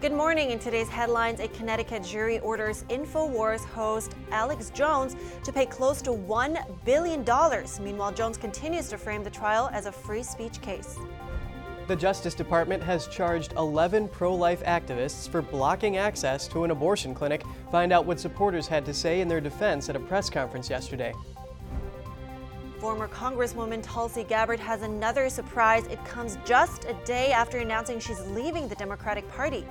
Good morning. In today's headlines, a Connecticut jury orders InfoWars host Alex Jones to pay close to $1 billion. Meanwhile, Jones continues to frame the trial as a free speech case. The Justice Department has charged 11 pro life activists for blocking access to an abortion clinic. Find out what supporters had to say in their defense at a press conference yesterday. Former Congresswoman Tulsi Gabbard has another surprise. It comes just a day after announcing she's leaving the Democratic Party.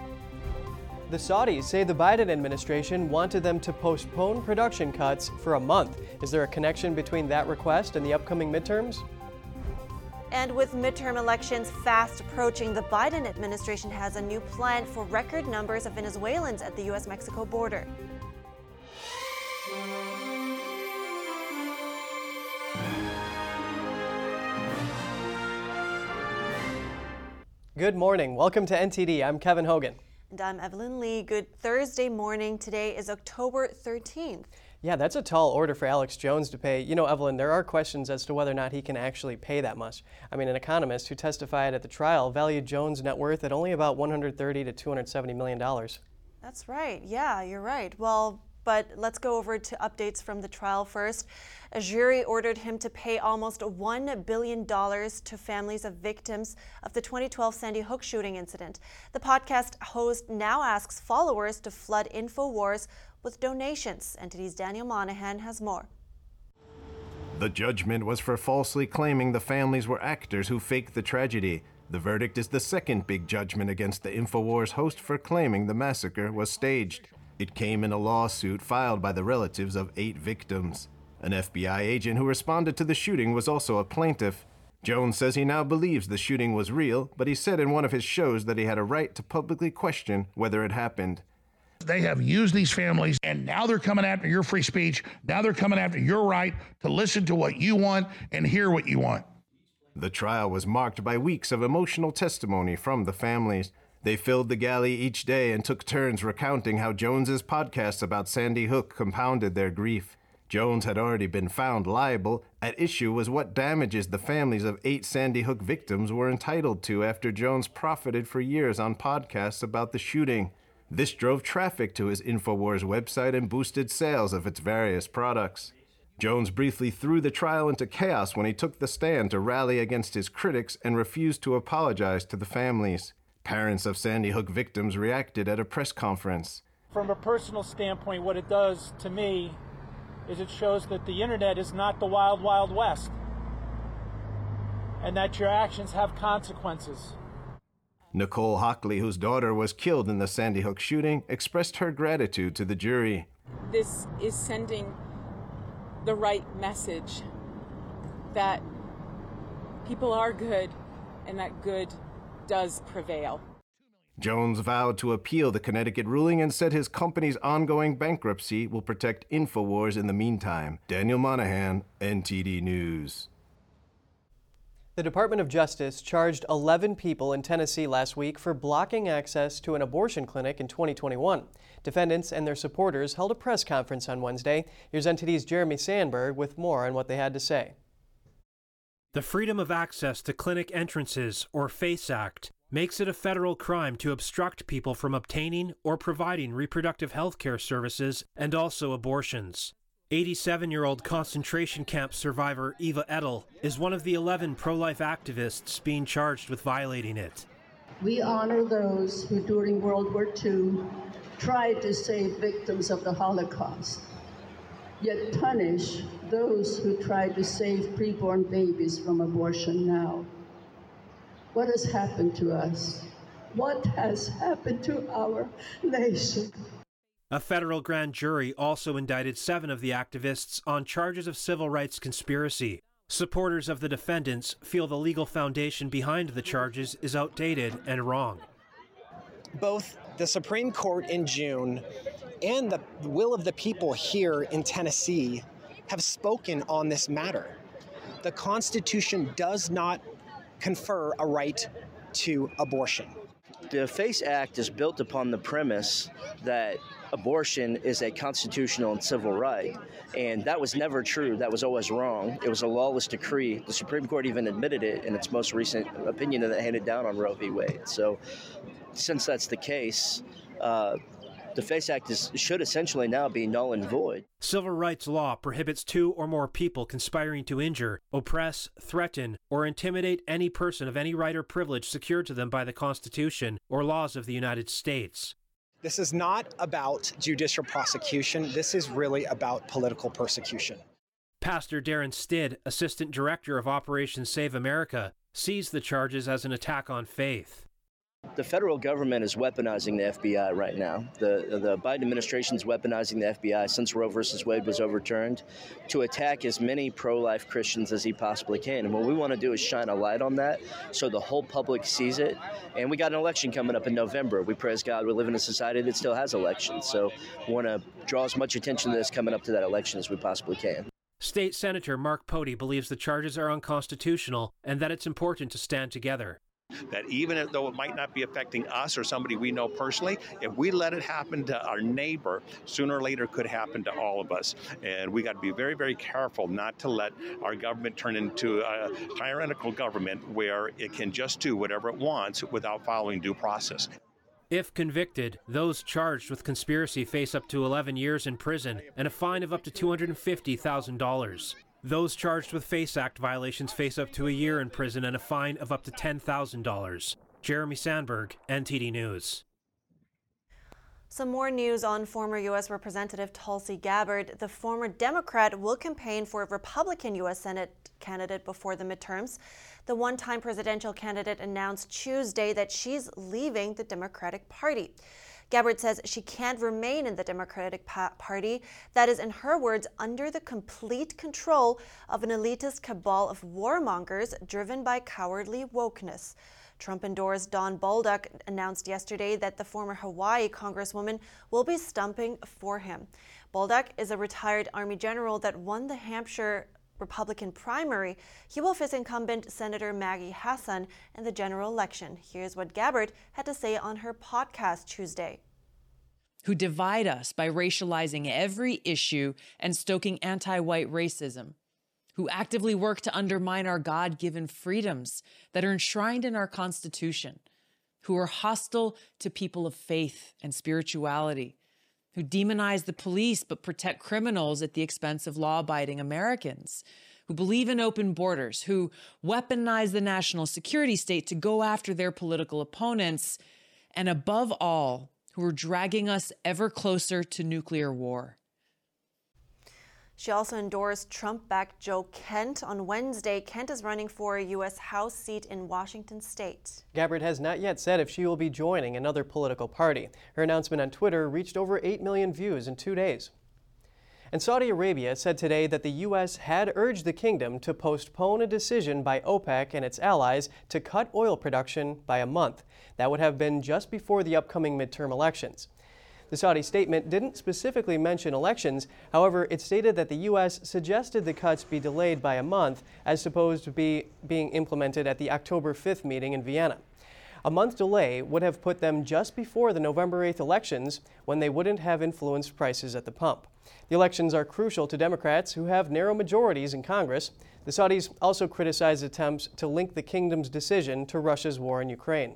The Saudis say the Biden administration wanted them to postpone production cuts for a month. Is there a connection between that request and the upcoming midterms? And with midterm elections fast approaching, the Biden administration has a new plan for record numbers of Venezuelans at the U.S. Mexico border. Good morning. Welcome to NTD. I'm Kevin Hogan. And I'm Evelyn Lee. Good Thursday morning. Today is October 13th. Yeah, that's a tall order for Alex Jones to pay. You know, Evelyn, there are questions as to whether or not he can actually pay that much. I mean, an economist who testified at the trial valued Jones' net worth at only about 130 to 270 million dollars. That's right. Yeah, you're right. Well, but let's go over to updates from the trial first. A jury ordered him to pay almost $1 billion to families of victims of the 2012 Sandy Hook shooting incident. The podcast host now asks followers to flood InfoWars with donations. NTD's Daniel Monahan has more. The judgment was for falsely claiming the families were actors who faked the tragedy. The verdict is the second big judgment against the InfoWars host for claiming the massacre was staged. It came in a lawsuit filed by the relatives of eight victims. An FBI agent who responded to the shooting was also a plaintiff. Jones says he now believes the shooting was real, but he said in one of his shows that he had a right to publicly question whether it happened. They have used these families, and now they're coming after your free speech. Now they're coming after your right to listen to what you want and hear what you want. The trial was marked by weeks of emotional testimony from the families. They filled the galley each day and took turns recounting how Jones's podcasts about Sandy Hook compounded their grief. Jones had already been found liable. At issue was what damages the families of eight Sandy Hook victims were entitled to after Jones profited for years on podcasts about the shooting. This drove traffic to his InfoWars website and boosted sales of its various products. Jones briefly threw the trial into chaos when he took the stand to rally against his critics and refused to apologize to the families. Parents of Sandy Hook victims reacted at a press conference. From a personal standpoint, what it does to me is it shows that the internet is not the wild, wild west and that your actions have consequences. Nicole Hockley, whose daughter was killed in the Sandy Hook shooting, expressed her gratitude to the jury. This is sending the right message that people are good and that good does prevail. Jones vowed to appeal the Connecticut ruling and said his company's ongoing bankruptcy will protect InfoWars in the meantime. Daniel Monahan, NTD News. The Department of Justice charged 11 people in Tennessee last week for blocking access to an abortion clinic in 2021. Defendants and their supporters held a press conference on Wednesday. Here's NTD's Jeremy Sandberg with more on what they had to say. The Freedom of Access to Clinic Entrances, or FACE Act, makes it a federal crime to obstruct people from obtaining or providing reproductive health care services and also abortions. 87 year old concentration camp survivor Eva Edl is one of the 11 pro life activists being charged with violating it. We honor those who during World War II tried to save victims of the Holocaust, yet punish those who tried to save preborn babies from abortion now. What has happened to us? What has happened to our nation? A federal grand jury also indicted seven of the activists on charges of civil rights conspiracy. Supporters of the defendants feel the legal foundation behind the charges is outdated and wrong. Both the Supreme Court in June and the will of the people here in Tennessee have spoken on this matter. The Constitution does not confer a right to abortion. The FACE Act is built upon the premise that abortion is a constitutional and civil right. And that was never true. That was always wrong. It was a lawless decree. The Supreme Court even admitted it in its most recent opinion that it handed down on Roe v. Wade. So, since that's the case, uh, the FACE Act is, should essentially now be null and void. Civil rights law prohibits two or more people conspiring to injure, oppress, threaten, or intimidate any person of any right or privilege secured to them by the Constitution or laws of the United States. This is not about judicial prosecution. This is really about political persecution. Pastor Darren Stid, Assistant Director of Operation Save America, sees the charges as an attack on faith. The federal government is weaponizing the FBI right now. The, the Biden administration is weaponizing the FBI since Roe versus Wade was overturned to attack as many pro life Christians as he possibly can. And what we want to do is shine a light on that so the whole public sees it. And we got an election coming up in November. We praise God we live in a society that still has elections. So we want to draw as much attention to this coming up to that election as we possibly can. State Senator Mark Pody believes the charges are unconstitutional and that it's important to stand together that even though it might not be affecting us or somebody we know personally, if we let it happen to our neighbor, sooner or later could happen to all of us. And we got to be very, very careful not to let our government turn into a tyrannical government where it can just do whatever it wants without following due process. If convicted, those charged with conspiracy face up to 11 years in prison and a fine of up to $250,000. Those charged with FACE Act violations face up to a year in prison and a fine of up to $10,000. Jeremy Sandberg, NTD News. Some more news on former U.S. Representative Tulsi Gabbard. The former Democrat will campaign for a Republican U.S. Senate candidate before the midterms. The one time presidential candidate announced Tuesday that she's leaving the Democratic Party. Gabbard says she can't remain in the Democratic Party that is, in her words, under the complete control of an elitist cabal of warmongers driven by cowardly wokeness. Trump endorsed Don Bolduc announced yesterday that the former Hawaii Congresswoman will be stumping for him. Bolduc is a retired Army general that won the Hampshire Republican primary, he will face incumbent Senator Maggie Hassan in the general election. Here's what Gabbard had to say on her podcast Tuesday. Who divide us by racializing every issue and stoking anti white racism, who actively work to undermine our God given freedoms that are enshrined in our Constitution, who are hostile to people of faith and spirituality who demonize the police but protect criminals at the expense of law abiding Americans, who believe in open borders, who weaponize the national security state to go after their political opponents, and above all, who are dragging us ever closer to nuclear war. She also endorsed Trump backed Joe Kent. On Wednesday, Kent is running for a U.S. House seat in Washington state. Gabbard has not yet said if she will be joining another political party. Her announcement on Twitter reached over 8 million views in two days. And Saudi Arabia said today that the U.S. had urged the kingdom to postpone a decision by OPEC and its allies to cut oil production by a month. That would have been just before the upcoming midterm elections. The Saudi statement didn't specifically mention elections. However, it stated that the U.S. suggested the cuts be delayed by a month, as supposed to be being implemented at the October 5th meeting in Vienna. A month delay would have put them just before the November 8th elections when they wouldn't have influenced prices at the pump. The elections are crucial to Democrats who have narrow majorities in Congress. The Saudis also criticized attempts to link the kingdom's decision to Russia's war in Ukraine.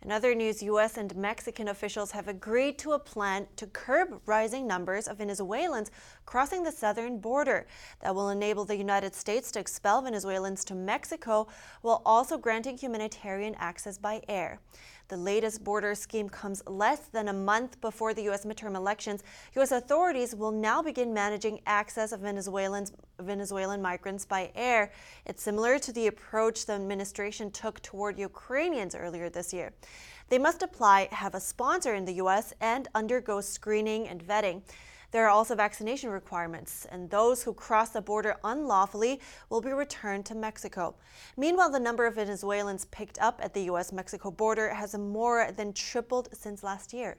In other news, U.S. and Mexican officials have agreed to a plan to curb rising numbers of Venezuelans crossing the southern border that will enable the United States to expel Venezuelans to Mexico while also granting humanitarian access by air. The latest border scheme comes less than a month before the U.S. midterm elections. U.S. authorities will now begin managing access of Venezuelans, Venezuelan migrants by air. It's similar to the approach the administration took toward Ukrainians earlier this year. They must apply, have a sponsor in the U.S., and undergo screening and vetting. There are also vaccination requirements, and those who cross the border unlawfully will be returned to Mexico. Meanwhile, the number of Venezuelans picked up at the U.S. Mexico border has more than tripled since last year.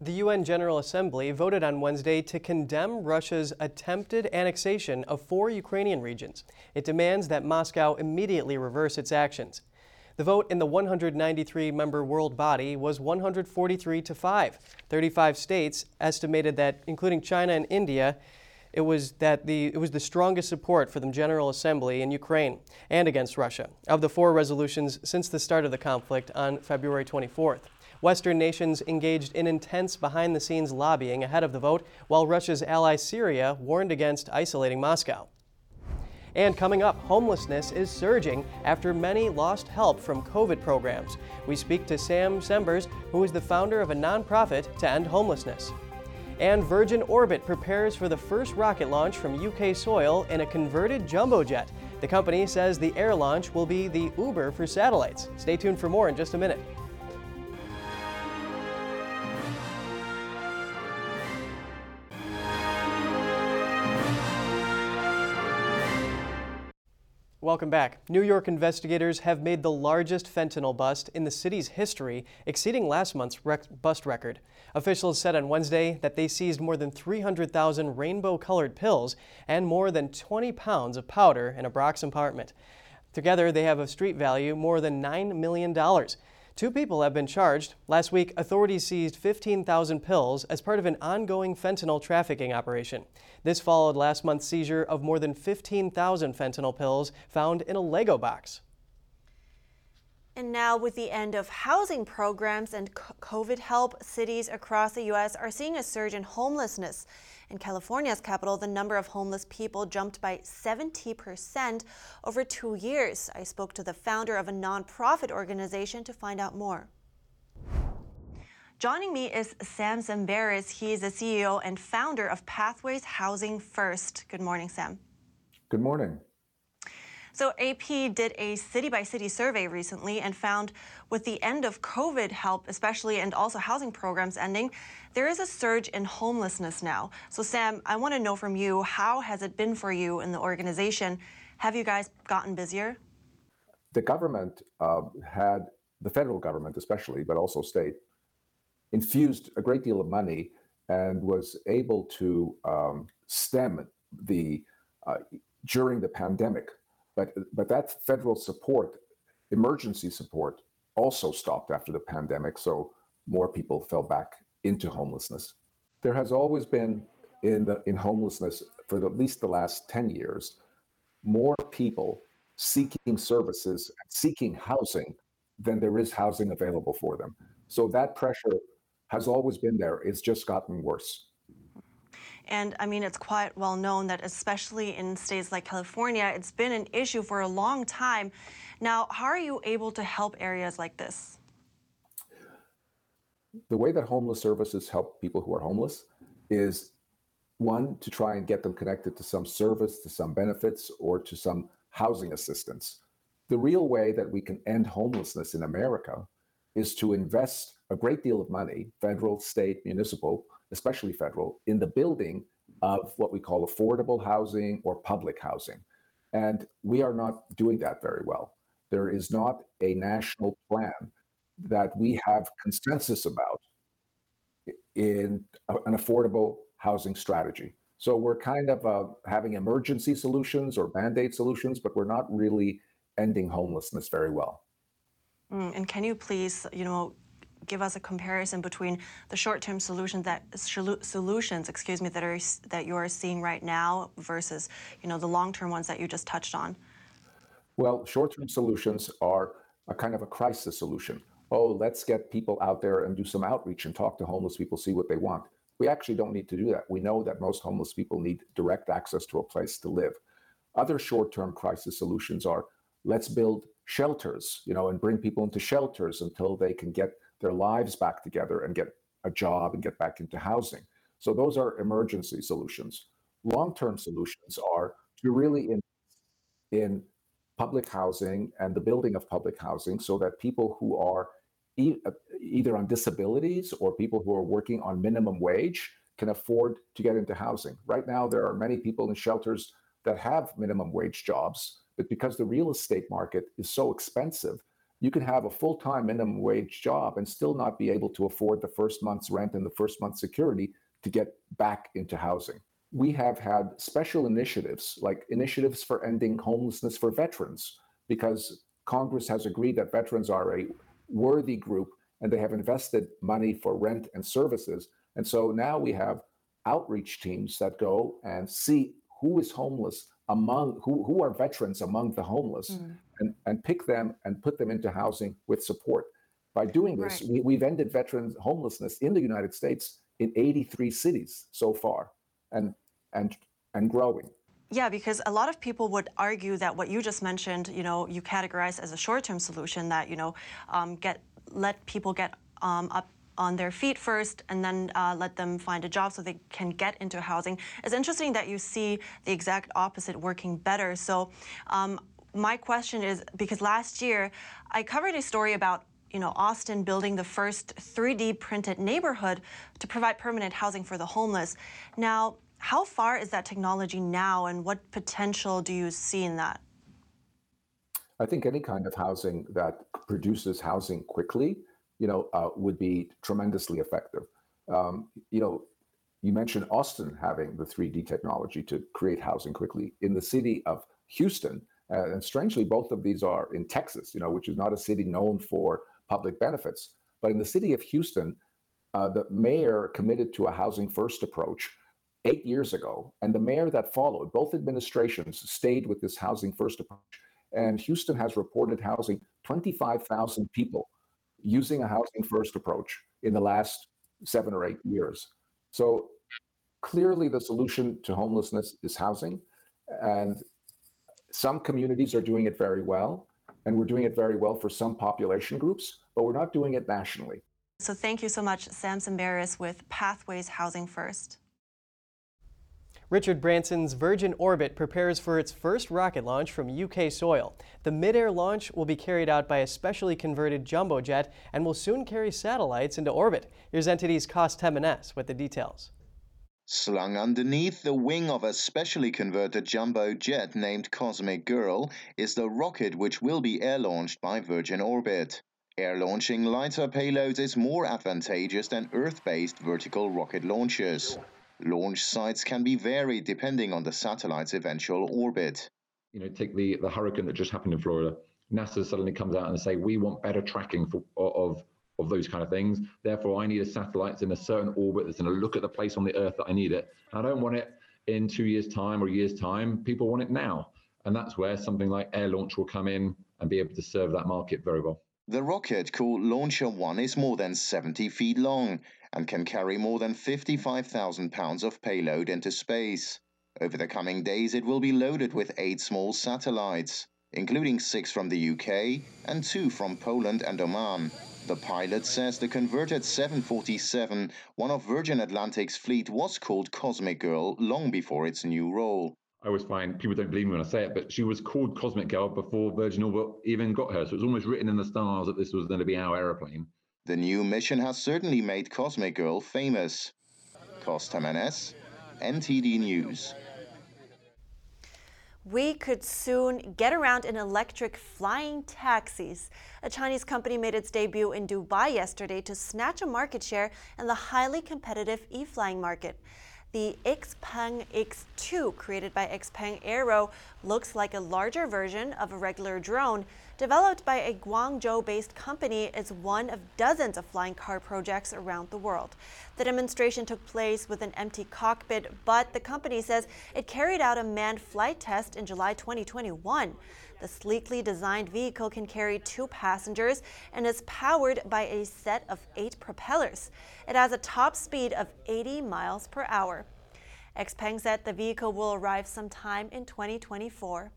The UN General Assembly voted on Wednesday to condemn Russia's attempted annexation of four Ukrainian regions. It demands that Moscow immediately reverse its actions. The vote in the 193 member world body was 143 to 5. 35 states estimated that, including China and India, it was that the it was the strongest support for the General Assembly in Ukraine and against Russia of the four resolutions since the start of the conflict on February 24th. Western nations engaged in intense behind the scenes lobbying ahead of the vote, while Russia's ally Syria warned against isolating Moscow. And coming up, homelessness is surging after many lost help from COVID programs. We speak to Sam Tsemberis, who is the founder of a nonprofit to end homelessness. And Virgin Orbit prepares for the first rocket launch from UK soil in a converted jumbo jet. The company says the air launch will be the Uber for satellites. Stay tuned for more in just a minute. Welcome back. New York investigators have made the largest fentanyl bust in the city's history, exceeding last month's rec- bust record. Officials said on Wednesday that they seized more than 300,000 rainbow colored pills and more than 20 pounds of powder in a Bronx apartment. Together, they have a street value more than $9 million. Two people have been charged. Last week, authorities seized 15,000 pills as part of an ongoing fentanyl trafficking operation. This followed last month's seizure of more than 15,000 fentanyl pills found in a Lego box. And now, with the end of housing programs and COVID help, cities across the U.S. are seeing a surge in homelessness. In California's capital, the number of homeless people jumped by 70% over two years. I spoke to the founder of a nonprofit organization to find out more. Joining me is Sam Tsemberis. He is the CEO and founder of Pathways Housing First. Good morning, Sam. Good morning. So, AP did a city by city survey recently and found with the end of COVID help, especially, and also housing programs ending, there is a surge in homelessness now. So, Sam, I want to know from you how has it been for you in the organization? Have you guys gotten busier? The government uh, had, the federal government especially, but also state, infused a great deal of money and was able to um, stem the uh, during the pandemic but but that federal support, emergency support, also stopped after the pandemic. So more people fell back into homelessness. There has always been in the in homelessness for the, at least the last 10 years more people seeking services seeking housing than there is housing available for them so that pressure has always been there it's just gotten worse and I mean, it's quite well known that, especially in states like California, it's been an issue for a long time. Now, how are you able to help areas like this? The way that homeless services help people who are homeless is one, to try and get them connected to some service, to some benefits, or to some housing assistance. The real way that we can end homelessness in America is to invest a great deal of money, federal, state, municipal, especially federal, in the building of what we call affordable housing or public housing. And we are not doing that very well. There is not a national plan that we have consensus about in an affordable housing strategy. So we're kind of uh, having emergency solutions or band aid solutions, but we're not really ending homelessness very well. Mm, and can you please, you know, give us a comparison between the short-term solutions that solutions, excuse me, that are that you are seeing right now versus you know the long-term ones that you just touched on? Well, short-term solutions are a kind of a crisis solution. Oh, let's get people out there and do some outreach and talk to homeless people, see what they want. We actually don't need to do that. We know that most homeless people need direct access to a place to live. Other short-term crisis solutions are let's build shelters, you know, and bring people into shelters until they can get their lives back together and get a job and get back into housing. So those are emergency solutions. Long-term solutions are to really in, in public housing and the building of public housing so that people who are e- either on disabilities or people who are working on minimum wage can afford to get into housing. Right now, there are many people in shelters that have minimum wage jobs, but because the real estate market is so expensive, you can have a full-time minimum wage job and still not be able to afford the first month's rent and the first month's security to get back into housing. We have had special initiatives like initiatives for ending homelessness for veterans because Congress has agreed that veterans are a worthy group and they have invested money for rent and services. And so now we have outreach teams that go and see who is homeless among who, who are veterans among the homeless mm. and, and pick them and put them into housing with support. By doing this, right. we, we've ended veterans homelessness in the United States in 83 cities so far and and and growing. Yeah, because a lot of people would argue that what you just mentioned, you know, you categorize as a short-term solution that you know, um, get let people get um, up on their feet first and then uh, let them find a job so they can get into housing. It's interesting that you see the exact opposite working better. So um, my question is because last year I covered a story about you know Austin building the first 3D printed neighborhood to provide permanent housing for the homeless. Now, how far is that technology now and what potential do you see in that? I think any kind of housing that produces housing quickly you know, uh, would be tremendously effective. Um, you know, you mentioned Austin having the 3D technology to create housing quickly. In the city of Houston, uh, and strangely, both of these are in Texas, you know, which is not a city known for public benefits. But in the city of Houston, uh, the mayor committed to a housing first approach eight years ago, and the mayor that followed, both administrations stayed with this housing first approach. And Houston has reported housing 25,000 people using a housing first approach in the last seven or eight years. So clearly, the solution to homelessness is housing. And some communities are doing it very well. And we're doing it very well for some population groups, but we're not doing it nationally. So thank you so much, Sam Tsemberis with Pathways Housing First. Richard Branson's Virgin Orbit prepares for its first rocket launch from UK soil. The mid-air launch will be carried out by a specially converted jumbo jet and will soon carry satellites into orbit. Here's NTD's Kos Temenes with the details. Slung underneath the wing of a specially converted jumbo jet named Cosmic Girl is the rocket which will be air-launched by Virgin Orbit. Air launching lighter payloads is more advantageous than Earth-based vertical rocket launches. Launch sites can be varied depending on the satellite's eventual orbit. You know, take the, the hurricane that just happened in Florida. NASA suddenly comes out and say, we want better tracking for, of, of those kind of things. Therefore, I need a satellite that's in a certain orbit that's going to look at the place on the Earth that I need it. I don't want it in two years' time or years' time. People want it now. And that's where something like air launch will come in and be able to serve that market very well. The rocket called Launcher 1 is more than 70 feet long and can carry more than 55,000 pounds of payload into space. Over the coming days, it will be loaded with eight small satellites, including six from the UK and two from Poland and Oman. The pilot says the converted 747, one of Virgin Atlantic's fleet, was called Cosmic Girl long before its new role. I always find people don't believe me when I say it, but she was called Cosmic Girl before Virgin Orbit even got her. So it was almost written in the stars that this was going to be our aeroplane. The new mission has certainly made Cosmic Girl famous. Temenes, NTD News. We could soon get around in electric flying taxis. A Chinese company made its debut in Dubai yesterday to snatch a market share in the highly competitive e-flying market. The Xpeng X2, created by Xpeng Aero, looks like a larger version of a regular drone. Developed by a Guangzhou based company, it's one of dozens of flying car projects around the world. The demonstration took place with an empty cockpit, but the company says it carried out a manned flight test in July 2021. The sleekly designed vehicle can carry two passengers and is powered by a set of eight propellers. It has a top speed of 80 miles per hour. Xpeng said the vehicle will arrive sometime in 2024.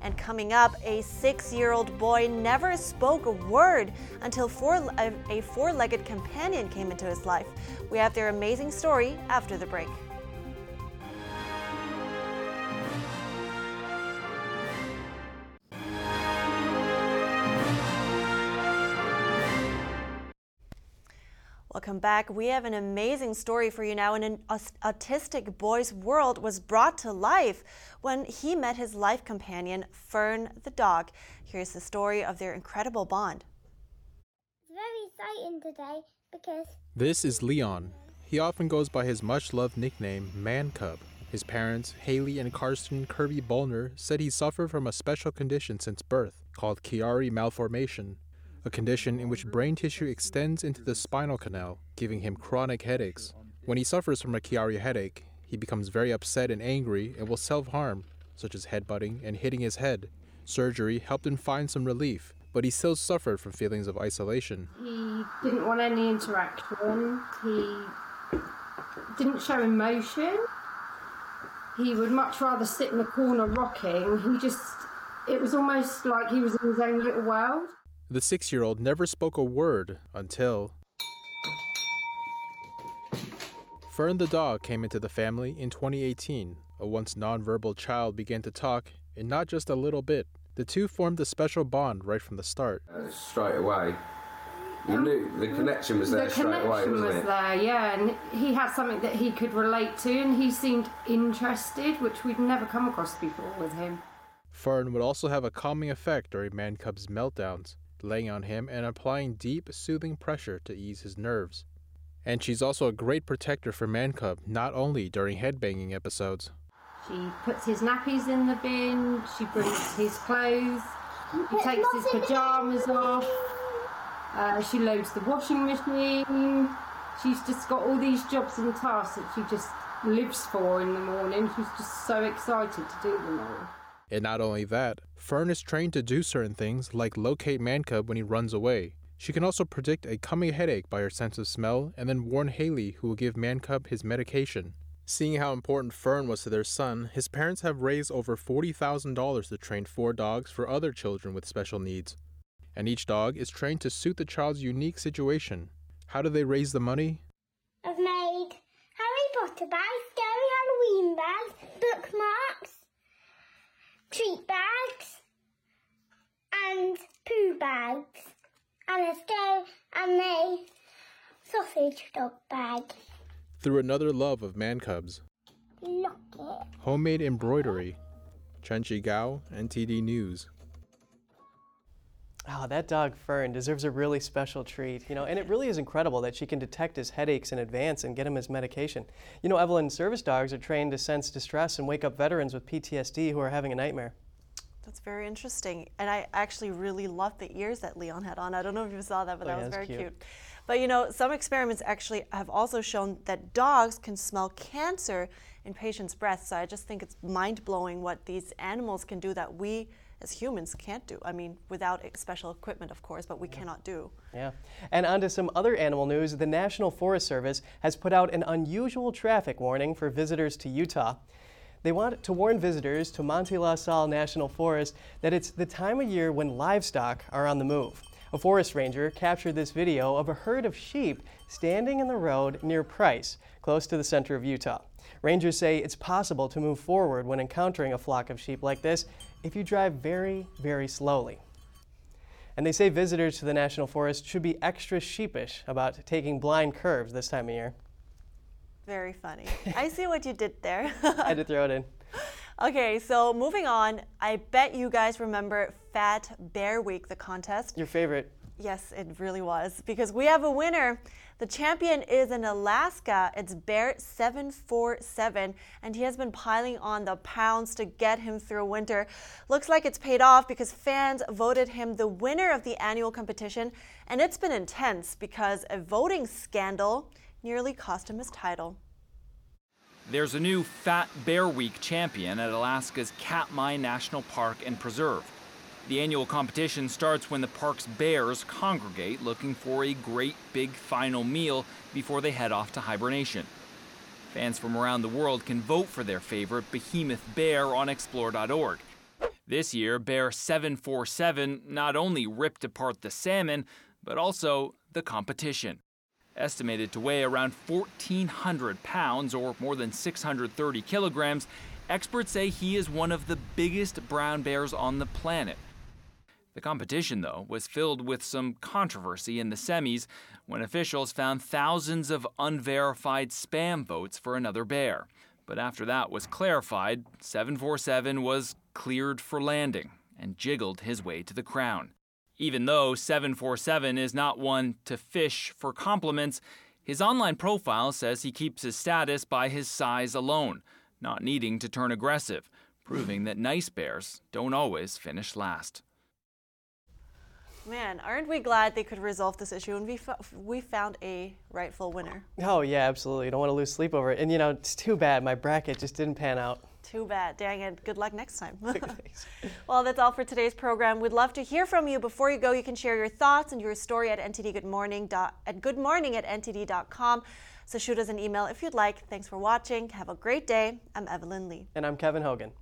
And coming up, a six year old boy never spoke a word until four, a, a four legged companion came into his life. We have their amazing story after the break. Welcome back. We have an amazing story for you now. And an autistic boy's world was brought to life when he met his life companion, Fern the dog. Here's the story of their incredible bond. It's very exciting today because. This is Leon. He often goes by his much loved nickname, Man Cub, His parents, Haley and Karsten Kirby Bollner, said he suffered from a special condition since birth called Chiari malformation, a condition in which brain tissue extends into the spinal canal, giving him chronic headaches. When he suffers from a Chiari headache, he becomes very upset and angry and will self harm, such as headbutting and hitting his head. Surgery helped him find some relief, but he still suffered from feelings of isolation. He didn't want any interaction. He didn't show emotion. He would much rather sit in the corner rocking. He just, it was almost like he was in his own little world. The six year old never spoke a word until. Fern the dog came into the family in 2018. A once nonverbal child began to talk, and not just a little bit. The two formed a special bond right from the start. Uh, straight away, you knew the connection was there the straight connection away, wasn't was it? there, yeah, and he had something that he could relate to, and he seemed interested, which we'd never come across before with him. Fern would also have a calming effect during Man Cub's meltdowns, laying on him and applying deep, soothing pressure to ease his nerves. And she's also a great protector for Man Cub, not only during headbanging episodes. She puts his nappies in the bin, she brings his clothes, he takes his pyjamas off, uh, she loads the washing machine. She's just got all these jobs and tasks that she just lives for in the morning. She's just so excited to do them all. And not only that, Fern is trained to do certain things like locate Mancub when he runs away. She can also predict a coming headache by her sense of smell and then warn Haley who will give Mancub his medication. Seeing how important Fern was to their son, his parents have raised over $40,000 to train four dogs for other children with special needs. And each dog is trained to suit the child's unique situation. How do they raise the money? Treat bags, and poo bags, and a scary and a sausage dog bag. Through another love of man cubs, Look it. homemade embroidery. Chenchi Gao, NTD News. Oh, that dog Fern deserves a really special treat, you know, and it really is incredible that she can detect his headaches in advance and get him his medication. You know, Evelyn, service dogs are trained to sense distress and wake up veterans with PTSD who are having a nightmare. That's very interesting. And I actually really loved the ears that Leon had on. I don't know if you saw that, but Oh, that yeah, was very cute. cute. But you know, some experiments actually have also shown that dogs can smell cancer in patients' breath. So I just think it's mind blowing what these animals can do that we as humans can't do. I mean, without special equipment, of course, but we cannot do. Yeah. And on to some other animal news. The National Forest Service has put out an unusual traffic warning for visitors to Utah. They want to warn visitors to Manti-La Sal National Forest that it's the time of year when livestock are on the move. A forest ranger captured this video of a herd of sheep standing in the road near Price, close to the center of Utah. Rangers say it's possible to move forward when encountering a flock of sheep like this if you drive very, very slowly. And they say visitors to the National Forest should be extra sheepish about taking blind curves this time of year. Very funny. I see what you did there. I had to throw it in. Okay, so moving on, I bet you guys remember Fat Bear Week, the contest. Your favorite. Yes, it really was, because we have a winner. The champion is in Alaska. It's Bear 747, and he has been piling on the pounds to get him through winter. Looks like it's paid off because fans voted him the winner of the annual competition, and it's been intense because a voting scandal nearly cost him his title. There's a new Fat Bear Week champion at Alaska's Katmai National Park and Preserve. The annual competition starts when the park's bears congregate looking for a great big final meal before they head off to hibernation. Fans from around the world can vote for their favorite behemoth bear on explore.org. This year, Bear 747 not only ripped apart the salmon, but also the competition. Estimated to weigh around 1,400 pounds or more than 630 kilograms, experts say he is one of the biggest brown bears on the planet. The competition, though, was filled with some controversy in the semis when officials found thousands of unverified spam votes for another bear. But after that was clarified, 747 was cleared for landing and jiggled his way to the crown. Even though 747 is not one to fish for compliments, his online profile says he keeps his status by his size alone, not needing to turn aggressive, proving that nice bears don't always finish last. Man, aren't we glad they could resolve this issue and we, fo- we found a rightful winner? Oh, yeah, absolutely. Don't want to lose sleep over it. And, you know, it's too bad my bracket just didn't pan out. Too bad. Dang it. Good luck next time. well, that's all for today's program. We'd love to hear from you. Before you go, you can share your thoughts and your story at ntdgoodmorning at goodmorning at ntd.com. So shoot us an email if you'd like. Thanks for watching. Have a great day. I'm Evelyn Lee. And I'm Kevin Hogan.